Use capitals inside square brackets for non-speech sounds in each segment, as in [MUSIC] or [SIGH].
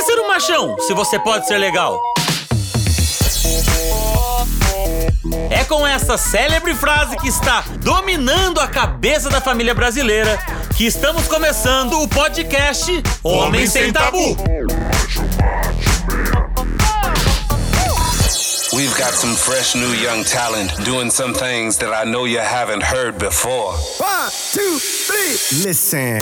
que ser um machão se você pode ser legal? É com essa célebre frase que está dominando a cabeça da família brasileira que estamos começando o podcast Homem, Homem Sem Tabu. We've got some fresh new young talent doing some things that I know you haven't heard before. One, two, three, listen.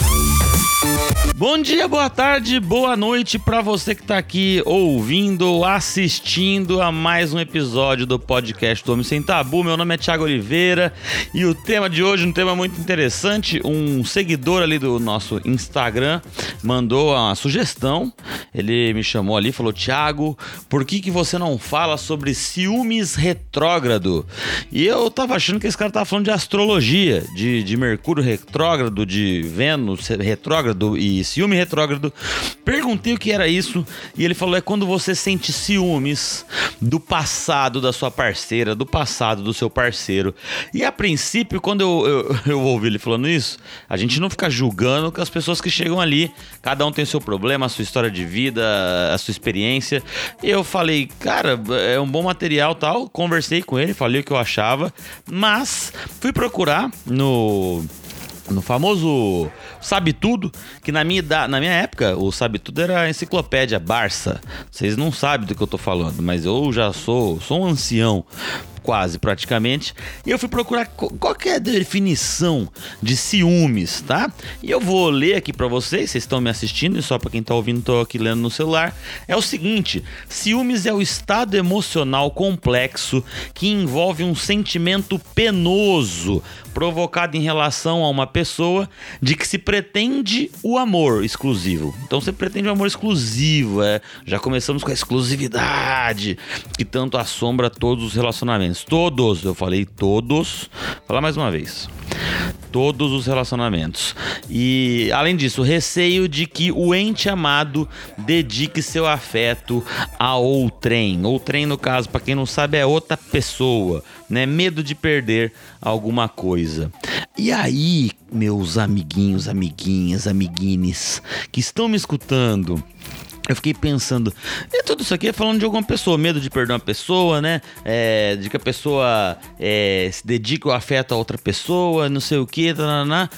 Bom dia, boa tarde, boa noite para você que tá aqui ouvindo ou assistindo a mais um episódio do podcast do Homem Sem Tabu. Meu nome é Thiago Oliveira e o tema de hoje é um tema muito interessante. Um seguidor ali do nosso Instagram mandou uma sugestão. Ele me chamou ali e falou: Thiago, por que, que você não fala sobre ciúmes retrógrado? E eu tava achando que esse cara tava falando de astrologia, de, de Mercúrio retrógrado, de Vênus retrógrado e ciúme retrógrado. Perguntei o que era isso e ele falou: é quando você sente ciúmes do passado da sua parceira, do passado do seu parceiro. E a princípio, quando eu, eu, [LAUGHS] eu ouvi ele falando isso, a gente não fica julgando que as pessoas que chegam ali, cada um tem seu problema, sua história de vida, a sua experiência. Eu falei, cara, é um bom material tal. Conversei com ele, falei o que eu achava, mas fui procurar no no famoso Sabe Tudo, que na minha, na minha época o Sabe Tudo era a enciclopédia Barça. Vocês não sabem do que eu tô falando, mas eu já sou, sou um ancião quase praticamente. E eu fui procurar qual é a definição de ciúmes, tá? E eu vou ler aqui para vocês, vocês estão me assistindo e só para quem tá ouvindo tô aqui lendo no celular. É o seguinte: ciúmes é o estado emocional complexo que envolve um sentimento penoso provocado em relação a uma pessoa de que se pretende o amor exclusivo. Então você pretende o um amor exclusivo, é. Já começamos com a exclusividade que tanto assombra todos os relacionamentos relacionamentos. Todos, eu falei todos. Vou falar mais uma vez. Todos os relacionamentos. E além disso, receio de que o ente amado dedique seu afeto a outrem. Outrem, no caso, para quem não sabe, é outra pessoa, né? Medo de perder alguma coisa. E aí, meus amiguinhos, amiguinhas, amiguines que estão me escutando, eu fiquei pensando, e tudo isso aqui é falando de alguma pessoa, medo de perder uma pessoa, né? É, de que a pessoa é, se dedica o afeto a outra pessoa, não sei o que, tananá.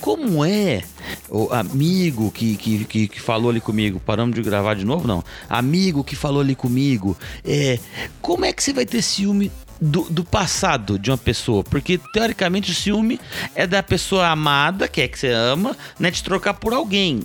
Como é o amigo que, que, que, que, falou ali comigo? Paramos de gravar de novo? Não. Amigo que falou ali comigo, é, como é que você vai ter ciúme do, do, passado de uma pessoa. Porque, teoricamente, o ciúme é da pessoa amada, que é que você ama, né? De trocar por alguém.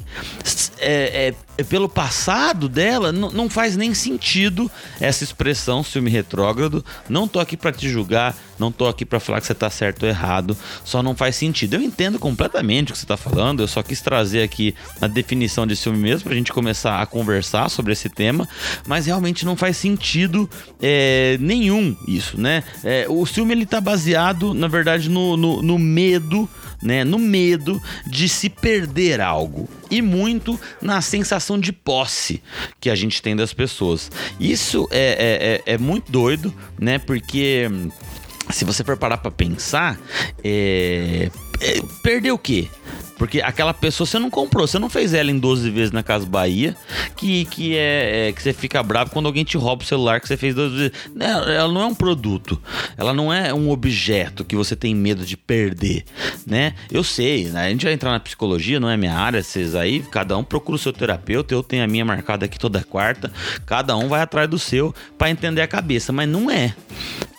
É, é, é pelo passado dela, não faz nem sentido essa expressão ciúme retrógrado. Não tô aqui para te julgar, não tô aqui para falar que você tá certo ou errado, só não faz sentido. Eu entendo completamente o que você tá falando, eu só quis trazer aqui a definição de ciúme mesmo pra gente começar a conversar sobre esse tema, mas realmente não faz sentido é, nenhum isso, né? É, o ciúme ele tá baseado, na verdade, no, no, no medo né, no medo de se perder algo e muito na sensação de posse que a gente tem das pessoas. Isso é, é, é, é muito doido, né? Porque se você for parar para pensar, é, é, perder o quê? Porque aquela pessoa você não comprou, você não fez ela em 12 vezes na Casa Bahia, que, que é, é, que você fica bravo quando alguém te rouba o celular que você fez 12 vezes. Não, ela não é um produto, ela não é um objeto que você tem medo de perder, né? Eu sei, né? a gente vai entrar na psicologia, não é minha área, vocês aí, cada um procura o seu terapeuta, eu tenho a minha marcada aqui toda quarta, cada um vai atrás do seu para entender a cabeça, mas não é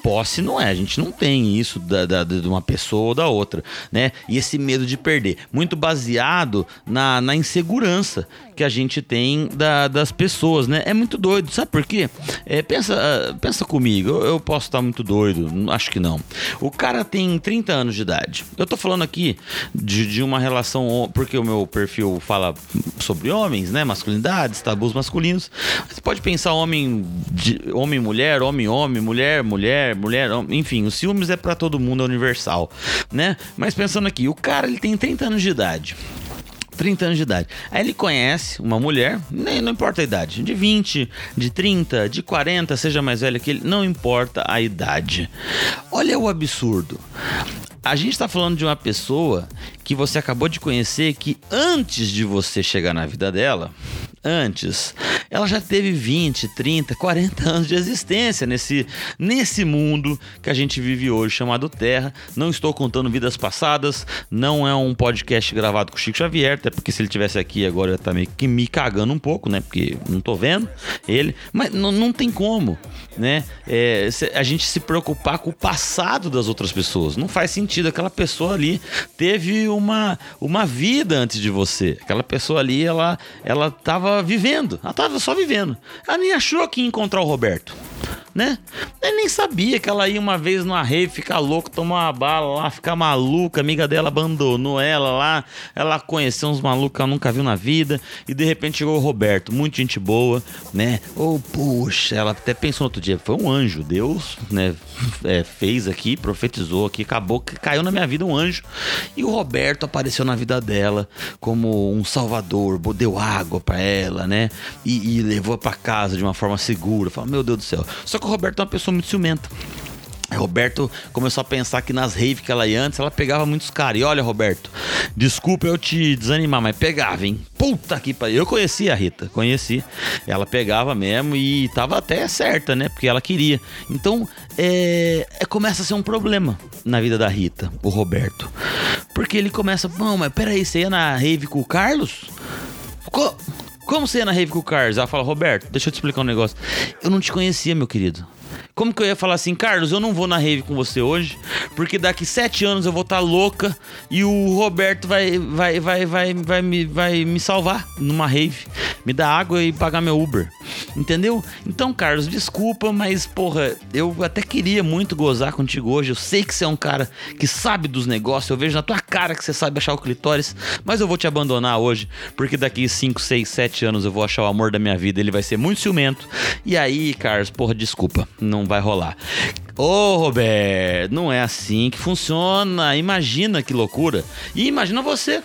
posse não é, a gente não tem isso da, da, de uma pessoa ou da outra, né? E esse medo de perder, muito baseado na, na insegurança que a gente tem da, das pessoas, né? É muito doido, sabe por quê? É, pensa, pensa comigo, eu, eu, posso estar muito doido, acho que não. O cara tem 30 anos de idade. Eu tô falando aqui de, de uma relação, porque o meu perfil fala sobre homens, né? Masculinidades, tabus masculinos. Você pode pensar homem, homem, mulher, homem, homem, mulher, mulher, mulher, enfim, os ciúmes é para todo mundo, é universal, né? Mas pensando aqui, o cara ele tem 30 anos de idade. 30 anos de idade. Aí ele conhece uma mulher, nem não importa a idade, de 20, de 30, de 40, seja mais velha que ele, não importa a idade. Olha o absurdo. A gente está falando de uma pessoa que você acabou de conhecer que antes de você chegar na vida dela, antes, ela já teve 20, 30, 40 anos de existência nesse, nesse mundo que a gente vive hoje, chamado Terra. Não estou contando vidas passadas, não é um podcast gravado com o Chico Xavier, até porque se ele tivesse aqui agora eu tá meio que me cagando um pouco, né? Porque não tô vendo ele, mas não tem como, né? É, a gente se preocupar com o passado das outras pessoas. Não faz sentido. Aquela pessoa ali teve uma, uma vida antes de você. Aquela pessoa ali, ela, ela tava vivendo. Ela tava só vivendo. Ela nem achou que ia encontrar o Roberto né? Eu nem sabia que ela ia uma vez numa rave ficar louco, tomar uma bala lá, ficar maluca. A amiga dela abandonou ela lá. Ela conheceu uns malucos que ela nunca viu na vida. E de repente chegou o Roberto, muito gente boa, né? Oh, puxa, ela até pensou no outro dia, foi um anjo. Deus, né? É, fez aqui, profetizou aqui, acabou que caiu na minha vida um anjo. E o Roberto apareceu na vida dela como um salvador, deu água para ela, né? E, e levou para casa de uma forma segura. Falou, meu Deus do céu. Só que o Roberto é uma pessoa muito ciumenta. Roberto começou a pensar que nas raves que ela ia antes, ela pegava muitos caras. E olha, Roberto, desculpa eu te desanimar, mas pegava, hein? Puta que pariu. Eu conheci a Rita, conheci. Ela pegava mesmo e tava até certa, né? Porque ela queria. Então, é, é começa a ser um problema na vida da Rita, o Roberto. Porque ele começa, não, mas peraí, você ia na rave com o Carlos? Co como você ia na rave com o Carlos? Ela fala, Roberto, deixa eu te explicar um negócio. Eu não te conhecia, meu querido. Como que eu ia falar assim, Carlos, eu não vou na rave com você hoje, porque daqui sete anos eu vou estar tá louca e o Roberto vai, vai, vai, vai, vai, me, vai me salvar numa rave, me dar água e pagar meu Uber. Entendeu? Então, Carlos, desculpa, mas porra, eu até queria muito gozar contigo hoje. Eu sei que você é um cara que sabe dos negócios, eu vejo na tua cara que você sabe achar o clitóris, mas eu vou te abandonar hoje, porque daqui 5, 6, 7 anos eu vou achar o amor da minha vida, ele vai ser muito ciumento. E aí, Carlos, porra, desculpa, não vai rolar. Ô, Roberto, não é assim que funciona. Imagina que loucura. E imagina você.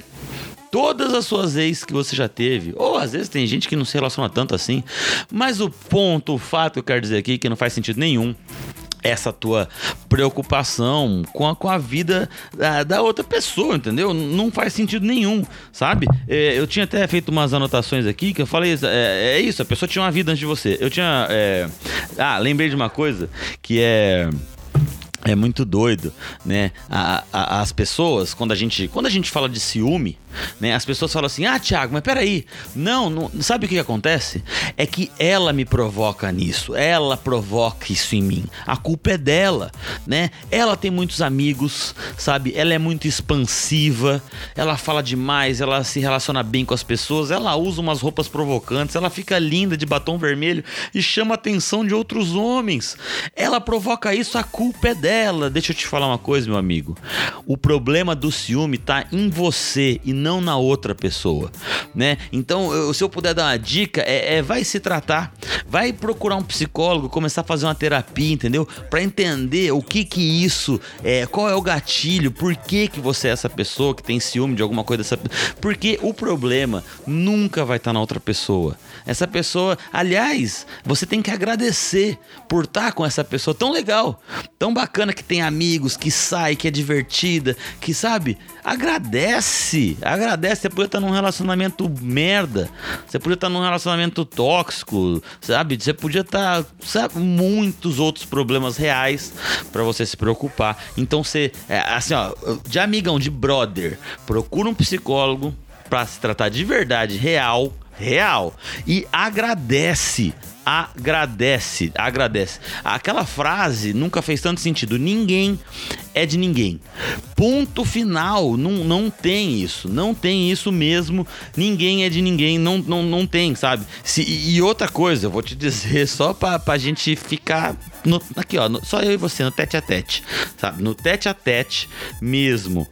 Todas as suas ex que você já teve, ou às vezes tem gente que não se relaciona tanto assim, mas o ponto, o fato que eu quero dizer aqui, que não faz sentido nenhum, essa tua preocupação com a, com a vida da, da, outra pessoa, entendeu? Não faz sentido nenhum, sabe? É, eu tinha até feito umas anotações aqui que eu falei: é, é isso, a pessoa tinha uma vida antes de você. Eu tinha. É... Ah, lembrei de uma coisa que é é muito doido, né? A, a, as pessoas, quando a gente, quando a gente fala de ciúme, né? As pessoas falam assim: "Ah, Thiago, mas peraí, não, não, sabe o que, que acontece? É que ela me provoca nisso, ela provoca isso em mim. A culpa é dela, né? Ela tem muitos amigos, sabe? Ela é muito expansiva, ela fala demais, ela se relaciona bem com as pessoas, ela usa umas roupas provocantes, ela fica linda de batom vermelho e chama a atenção de outros homens. Ela provoca isso, a culpa é dela dela. Deixa eu te falar uma coisa, meu amigo. O problema do ciúme tá em você e não na outra pessoa, né? Então, eu, se eu puder dar uma dica, é, é, vai se tratar, vai procurar um psicólogo, começar a fazer uma terapia, entendeu? Para entender o que que isso é, qual é o gatilho, por que que você é essa pessoa que tem ciúme de alguma coisa dessa, porque o problema nunca vai estar tá na outra pessoa. Essa pessoa, aliás, você tem que agradecer por estar tá com essa pessoa tão legal, tão bacana bacana que tem amigos, que sai, que é divertida, que sabe? Agradece, agradece. Você podia estar num relacionamento merda, você podia estar num relacionamento tóxico, sabe? Você podia estar, sabe, muitos outros problemas reais para você se preocupar. Então você, é, assim, ó, de amigão, de brother, procura um psicólogo para se tratar de verdade, real, real e agradece agradece, agradece. Aquela frase nunca fez tanto sentido. Ninguém é de ninguém. Ponto final. Não, não tem isso. Não tem isso mesmo. Ninguém é de ninguém. Não, não, não tem, sabe? Se, e outra coisa, eu vou te dizer só pra, pra gente ficar no, aqui, ó. No, só eu e você no tete a tete, sabe? No tete a tete mesmo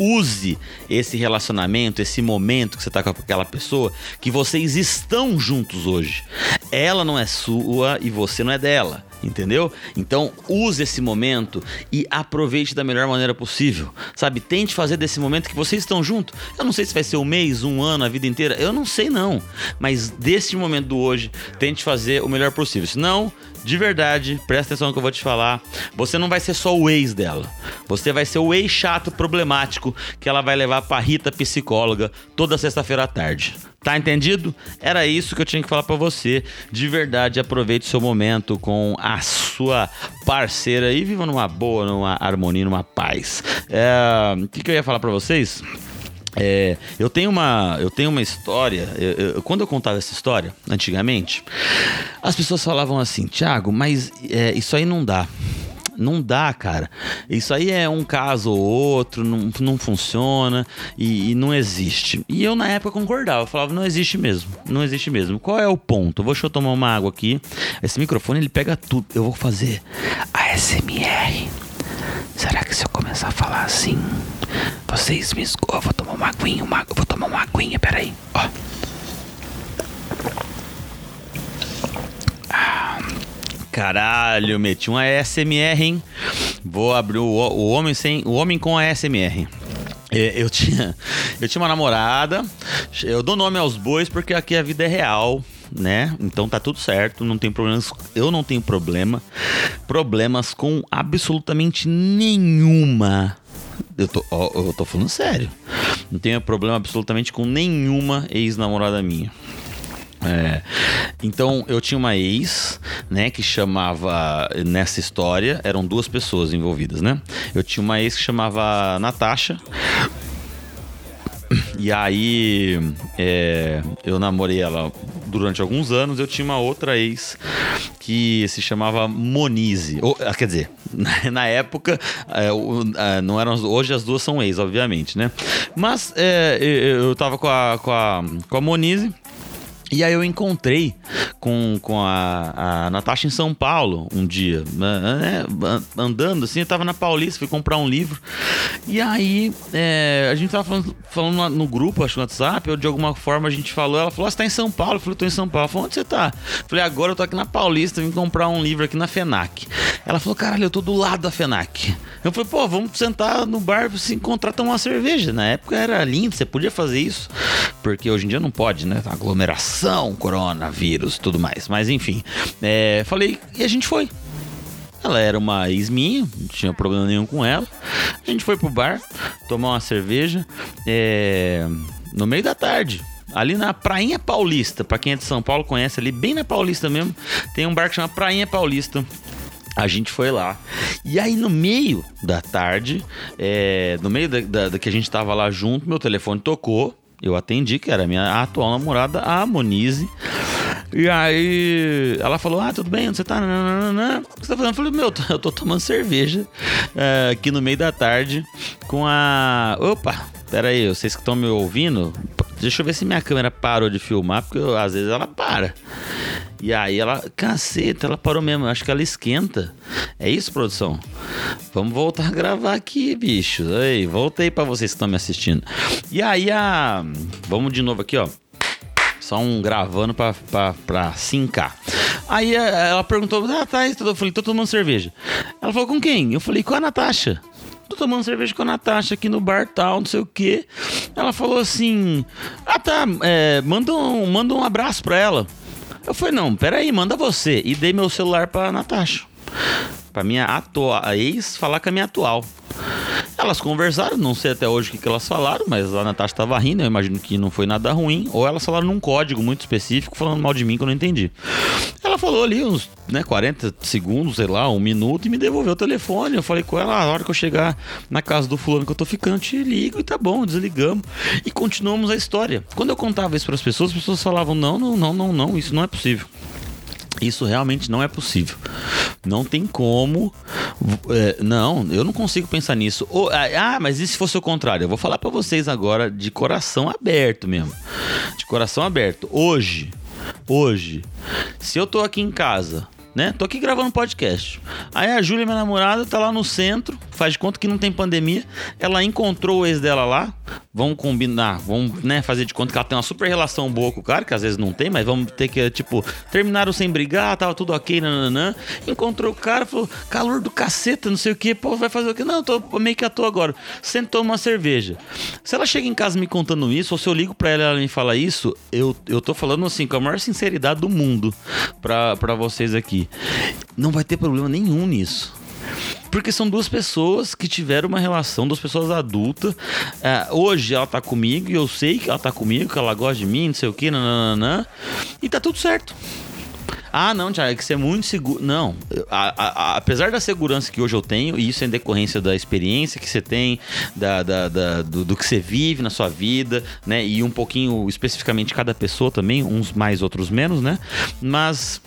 use esse relacionamento, esse momento que você tá com aquela pessoa, que vocês estão juntos hoje. Ela não é sua e você não é dela entendeu? Então, use esse momento e aproveite da melhor maneira possível, sabe? Tente fazer desse momento que vocês estão juntos. Eu não sei se vai ser um mês, um ano, a vida inteira, eu não sei não, mas desse momento do hoje, tente fazer o melhor possível. Senão, de verdade, presta atenção no que eu vou te falar. Você não vai ser só o ex dela. Você vai ser o ex chato problemático que ela vai levar pra Rita psicóloga toda sexta-feira à tarde. Tá entendido? Era isso que eu tinha que falar para você. De verdade, aproveite seu momento com a sua parceira e viva numa boa, numa harmonia, numa paz. É, o que, que eu ia falar para vocês? É, eu tenho uma, eu tenho uma história. Eu, eu, quando eu contava essa história antigamente, as pessoas falavam assim, Thiago, mas é, isso aí não dá. Não dá, cara. Isso aí é um caso ou outro, não, não funciona e, e, não existe. E eu na época concordava, eu falava, não existe mesmo, não existe mesmo. Qual é o ponto? Deixa eu tomar uma água aqui. Esse microfone ele pega tudo. Eu vou fazer ASMR. Será que se eu começar a falar vocês me escovam? Eu vou tomar uma aguinha, uma, vou tomar uma aguinha, peraí. Ó. Caralho, meti um ASMR, hein? Vou abrir o, o homem sem. O homem com ASMR. É, eu tinha, eu tinha uma namorada. Eu dou nome aos bois porque aqui a vida é real, né? Então tá tudo certo, não tem problemas. Eu não tenho problema. Problemas com absolutamente nenhuma. Eu tô, eu tô falando sério. Não tenho problema absolutamente com nenhuma ex-namorada minha. É, então eu tinha uma ex, né, que chamava nessa história eram duas pessoas envolvidas, né? Eu tinha uma ex que chamava Natasha. E aí é, eu namorei ela durante alguns anos. Eu tinha uma outra ex que se chamava Monize. Ou, ah, quer dizer, [LAUGHS] na época, é, não eram. Hoje as duas são ex, obviamente, né? Mas é, eu tava com a, com a, com a Monize. E aí eu encontrei com, com a, a Natasha em São Paulo um dia, né, andando assim, eu tava na Paulista, fui comprar um livro. E aí é, a gente tava falando, falando no grupo, acho no WhatsApp, ou de alguma forma a gente falou, ela falou, ah, você tá em São Paulo? Eu falei, tô em São Paulo. Ela falou, onde você tá? Eu falei, agora eu tô aqui na Paulista, vim comprar um livro aqui na FENAC. Ela falou, caralho, eu tô do lado da FENAC. Eu falei, pô, vamos sentar no bar se encontrar tomar uma cerveja. Na época era lindo, você podia fazer isso, porque hoje em dia não pode, né? Aglomeração vacinação, coronavírus, tudo mais. Mas enfim, é, falei e a gente foi. Ela era uma ex minha, não tinha problema nenhum com ela. A gente foi pro bar tomar uma cerveja é, no meio da tarde. Ali na Prainha Paulista, para quem é de São Paulo conhece ali, bem na Paulista mesmo, tem um bar que chama Prainha Paulista. A gente foi lá. E aí, no meio da tarde, é, no meio da, da, da, que a gente tava lá junto, meu telefone tocou. Eu atendi, que era minha atual namorada, a Monize. E aí ela falou: Ah, tudo bem, onde você tá? O que você tá fazendo? Eu falei: Meu, [LAUGHS] eu tô tomando cerveja é, aqui no meio da tarde com a. Opa, pera aí, vocês que estão me ouvindo, deixa eu ver se minha câmera parou de filmar, porque eu, às vezes ela para. E aí ela, caceta, ela parou mesmo. Acho que ela esquenta. É isso, produção? Vamos voltar a gravar aqui, bicho. Aí, voltei para vocês que estão me assistindo. E aí a. Vamos de novo aqui, ó. Só um gravando pra, pra, pra. Aí ela perguntou: Ah, tá, eu falei, tô tomando cerveja. Ela falou, com quem? Eu falei, com a Natasha tô tomando cerveja com a Natasha aqui no bar tal, não sei o que. Ela falou assim: Ah tá, é, manda, um, manda um abraço pra ela. Eu falei, não, peraí, manda você. E dei meu celular pra Natasha. Pra minha atual, ex falar com a minha atual. Elas conversaram, não sei até hoje o que, que elas falaram, mas a Natasha tava rindo, eu imagino que não foi nada ruim. Ou elas falaram num código muito específico, falando mal de mim que eu não entendi. Ela falou ali uns né, 40 segundos, sei lá, um minuto, e me devolveu o telefone. Eu falei com ela, a hora que eu chegar na casa do fulano que eu tô ficando, te ligo e tá bom, desligamos. E continuamos a história. Quando eu contava isso para as pessoas, as pessoas falavam: não, não, não, não, não, isso não é possível. Isso realmente não é possível. Não tem como. É, não, eu não consigo pensar nisso. Oh, ah, mas e se fosse o contrário? Eu vou falar para vocês agora de coração aberto mesmo. De coração aberto. Hoje, hoje, se eu tô aqui em casa né? Tô aqui gravando podcast. Aí a Júlia, minha namorada, tá lá no centro, faz de conta que não tem pandemia. Ela encontrou o ex dela lá. Vamos combinar, vamos, né, fazer de conta que ela tem uma super relação boa com o cara, que às vezes não tem, mas vamos ter que, tipo, terminaram sem brigar, tava tudo ok, nananã. Encontrou o cara, falou, calor do caceta, não sei o que, pô, vai fazer o quê? Não, tô meio que à toa agora. Sentou uma cerveja. Se ela chega em casa me contando isso, ou se eu ligo pra ela e ela me fala isso, eu, eu tô falando assim, com a maior sinceridade do mundo pra, pra vocês aqui. Não vai ter problema nenhum nisso. Porque são duas pessoas que tiveram uma relação, duas pessoas adultas. É, hoje ela tá comigo e eu sei que ela tá comigo, que ela gosta de mim, não sei o que, nananã. E tá tudo certo. Ah, não, Thiago, é que você é muito seguro. Não. A, a, a, apesar da segurança que hoje eu tenho, e isso é em decorrência da experiência que você tem, da, da, da do, do, que você vive na sua vida, né? E um pouquinho especificamente cada pessoa também, uns mais, outros menos, né? Mas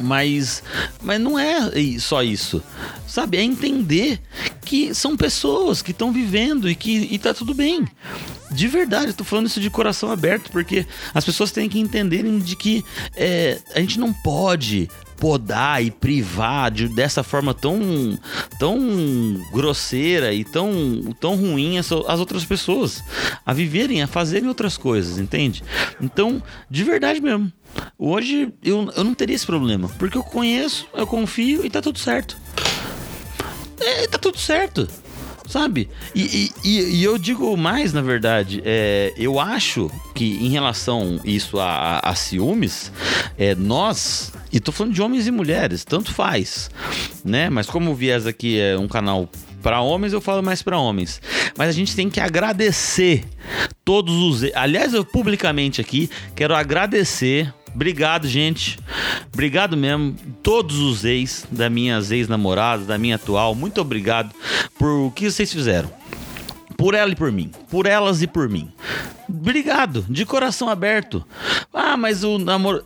mas, mas não é só isso, sabe? É entender que são pessoas que estão vivendo e que e tá tudo bem. De verdade, tô falando isso de coração aberto, porque as pessoas têm que entenderem de que é, a gente não pode podar e privar de, dessa forma tão, tão grosseira e tão, tão ruim as, as outras pessoas a viverem, a fazerem outras coisas, entende? Então, de verdade mesmo, Hoje eu, eu não teria esse problema, porque eu conheço, eu confio e tá tudo certo. É, tá tudo certo, sabe? E, e, e eu digo mais, na verdade, é, eu acho que em relação isso a, a, a ciúmes, é, nós, e tô falando de homens e mulheres, tanto faz, né? Mas como o Viés aqui é um canal para homens, eu falo mais para homens. Mas a gente tem que agradecer todos os. Aliás, eu publicamente aqui quero agradecer Obrigado, gente. Obrigado mesmo. Todos os ex da minhas ex-namoradas, da minha atual, muito obrigado por o que vocês fizeram. Por ela e por mim. Por elas e por mim. Obrigado, de coração aberto. Ah, mas o namoro.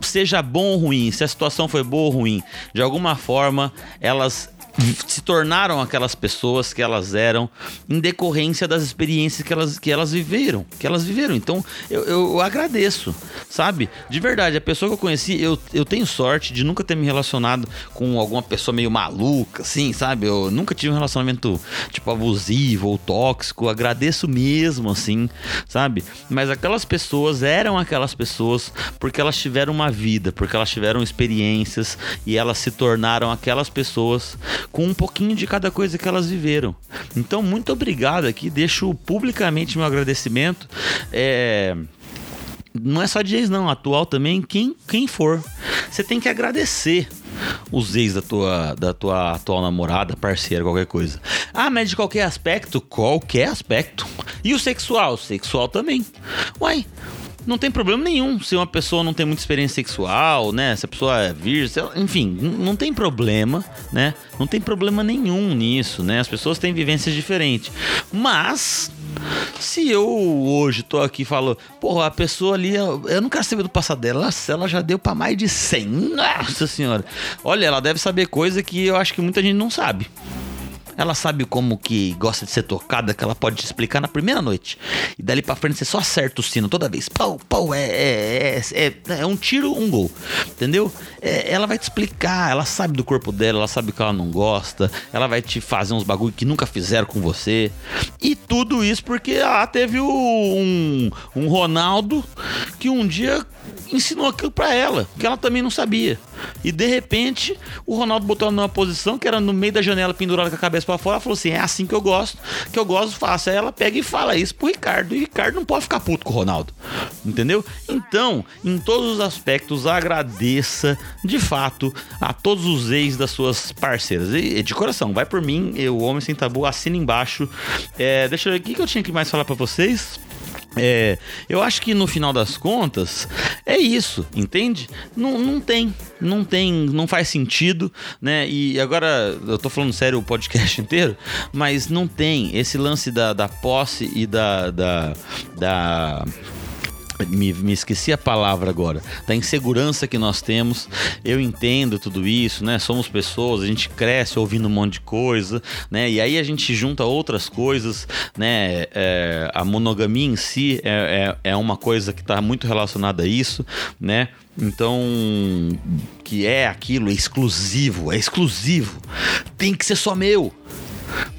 Seja bom ou ruim, se a situação foi boa ou ruim, de alguma forma elas se tornaram aquelas pessoas que elas eram em decorrência das experiências que elas, que elas viveram, que elas viveram. Então, eu, eu agradeço, sabe? De verdade, a pessoa que eu conheci, eu, eu tenho sorte de nunca ter me relacionado com alguma pessoa meio maluca, assim, sabe? Eu nunca tive um relacionamento, tipo, abusivo ou tóxico. Agradeço mesmo, assim, sabe? Mas aquelas pessoas eram aquelas pessoas porque elas tiveram uma vida, porque elas tiveram experiências e elas se tornaram aquelas pessoas com um pouquinho de cada coisa que elas viveram. Então, muito obrigado aqui, deixo publicamente meu agradecimento. É não é só de ex não, atual também, quem, quem for. Você tem que agradecer os ex da tua, da tua atual namorada, parceira, qualquer coisa. Ah, mas de qualquer aspecto? Qualquer aspecto. E o sexual? Sexual também. Uai, não tem problema nenhum se uma pessoa não tem muita experiência sexual, né? Se a pessoa é virgem, enfim, não tem problema, né? Não tem problema nenhum nisso, né? As pessoas têm vivências diferentes. Mas se eu hoje tô aqui e falo, porra, a pessoa ali, eu não quero saber do passado dela, ela já deu para mais de 100. Nossa senhora. Olha, ela deve saber coisa que eu acho que muita gente não sabe. Ela sabe como que gosta de ser tocada, que ela pode te explicar na primeira noite. E dali pra frente você só acerta o sino toda vez. Pau, pau, é, é, é, é, é um tiro, um gol. Entendeu? É, ela vai te explicar, ela sabe do corpo dela, ela sabe que ela não gosta, ela vai te fazer uns bagulho que nunca fizeram com você. E tudo isso porque ela teve um, um Ronaldo que um dia ensinou aquilo para ela, que ela também não sabia. E de repente, o Ronaldo botou ela numa posição que era no meio da janela pendurada com a cabeça para fora. Ela falou assim: é assim que eu gosto, que eu gosto, faço. Aí ela pega e fala isso pro Ricardo. E o Ricardo não pode ficar puto com o Ronaldo. Entendeu? Então, em todos os aspectos, agradeça de fato a todos os ex das suas parceiras. E de coração, vai por mim, eu, Homem Sem Tabu, assina embaixo. É, deixa eu ver o que eu tinha que mais falar para vocês. É, eu acho que no final das contas é isso, entende? Não, não tem, não tem, não faz sentido, né? E agora eu tô falando sério o podcast [LAUGHS] inteiro, mas não tem esse lance da, da posse e da, da, da me, me, esqueci a palavra agora, da insegurança que nós temos. Eu entendo tudo isso, né? Somos pessoas, a gente cresce ouvindo um monte de coisa, né? E aí a gente junta outras coisas, né? É, a monogamia em si é, é, é uma coisa que está muito relacionada a isso, né? Então, que é aquilo, é exclusivo, é exclusivo. Tem que ser só meu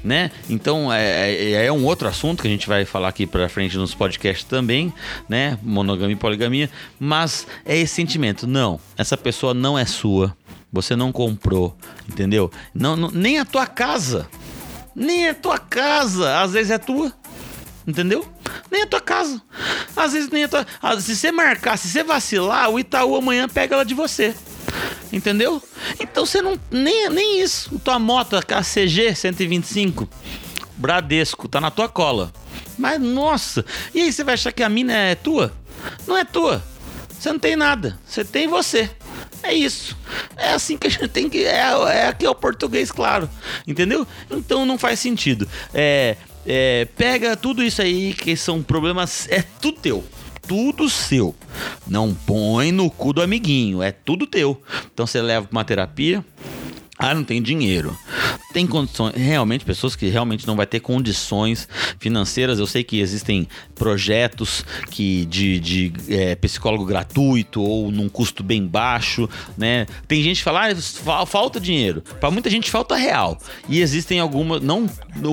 né? Então é, é, é, um outro assunto que a gente vai falar aqui para frente nos podcasts também, né? Monogamia e poligamia, mas é esse sentimento, não, essa pessoa não é sua, você não comprou, entendeu? Não, não nem a tua casa, nem a tua casa, às vezes é tua. Entendeu? Nem a tua casa. Às vezes nem a tua. Se você marcar, se você vacilar, o Itaú amanhã pega ela de você. Entendeu? Então você não. Nem, nem isso. Tua moto, KCG 125, Bradesco, tá na tua cola. Mas nossa, e aí você vai achar que a mina é tua? Não é tua. Você não tem nada. Você tem você. É isso. É assim que a gente tem que. É, é aqui é o português, claro. Entendeu? Então não faz sentido. É, é, pega tudo isso aí que são problemas. É tudo teu tudo seu. Não põe no cu do amiguinho, é tudo teu. Então você leva pra uma terapia, ah, não tem dinheiro. Tem condições, realmente, pessoas que realmente não vai ter condições financeiras. Eu sei que existem projetos que de, de é, psicólogo gratuito ou num custo bem baixo, né? Tem gente que fala, ah, falta dinheiro. Para muita gente falta real. E existem algumas, não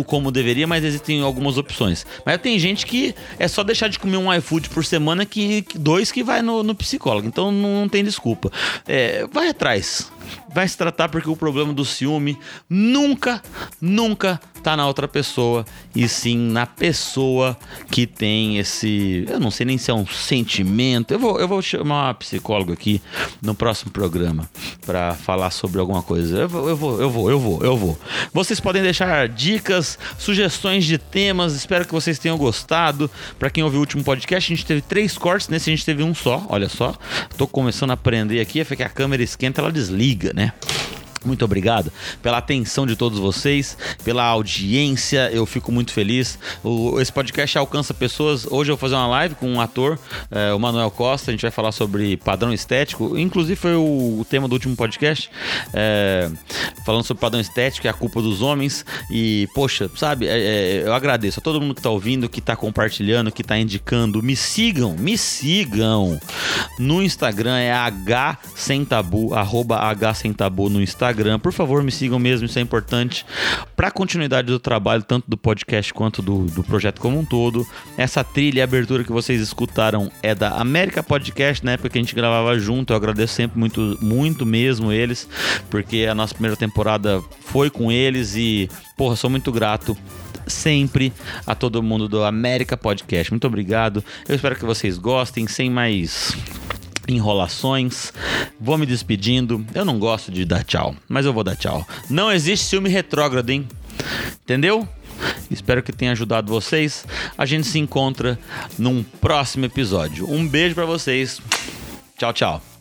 como deveria, mas existem algumas opções. Mas tem gente que é só deixar de comer um iFood por semana que dois que vai no, no psicólogo. Então não tem desculpa. É, vai atrás vai se tratar porque o problema do ciúme nunca, nunca tá na outra pessoa e sim na pessoa que tem esse, eu não sei nem se é um sentimento. Eu vou, eu vou chamar uma psicóloga aqui no próximo programa para falar sobre alguma coisa. Eu vou, eu vou, eu vou, eu vou, eu vou. Vocês podem deixar dicas, sugestões de temas. Espero que vocês tenham gostado. Para quem ouviu o último podcast, a gente teve três cortes, nesse a gente teve um só. Olha só, tô começando a aprender aqui, é que a câmera esquenta, ela desliga, né? Muito obrigado pela atenção de todos vocês, pela audiência. Eu fico muito feliz. O, esse podcast alcança pessoas. Hoje eu vou fazer uma live com um ator, é, o Manuel Costa. A gente vai falar sobre padrão estético. Inclusive foi o, o tema do último podcast, é, falando sobre padrão estético e a culpa dos homens. E poxa, sabe? É, eu agradeço a todo mundo que está ouvindo, que está compartilhando, que está indicando. Me sigam, me sigam no Instagram é h sem tabu, arroba h sem tabu no Instagram. Instagram. Por favor, me sigam mesmo, isso é importante para a continuidade do trabalho, tanto do podcast quanto do, do projeto como um todo. Essa trilha e abertura que vocês escutaram é da América Podcast, na época que a gente gravava junto. Eu agradeço sempre muito, muito mesmo eles, porque a nossa primeira temporada foi com eles e, porra, sou muito grato sempre a todo mundo do América Podcast. Muito obrigado. Eu espero que vocês gostem. Sem mais enrolações. Vou me despedindo. Eu não gosto de dar tchau, mas eu vou dar tchau. Não existe ciúme retrógrado, hein? Entendeu? Espero que tenha ajudado vocês. A gente se encontra num próximo episódio. Um beijo para vocês. Tchau, tchau.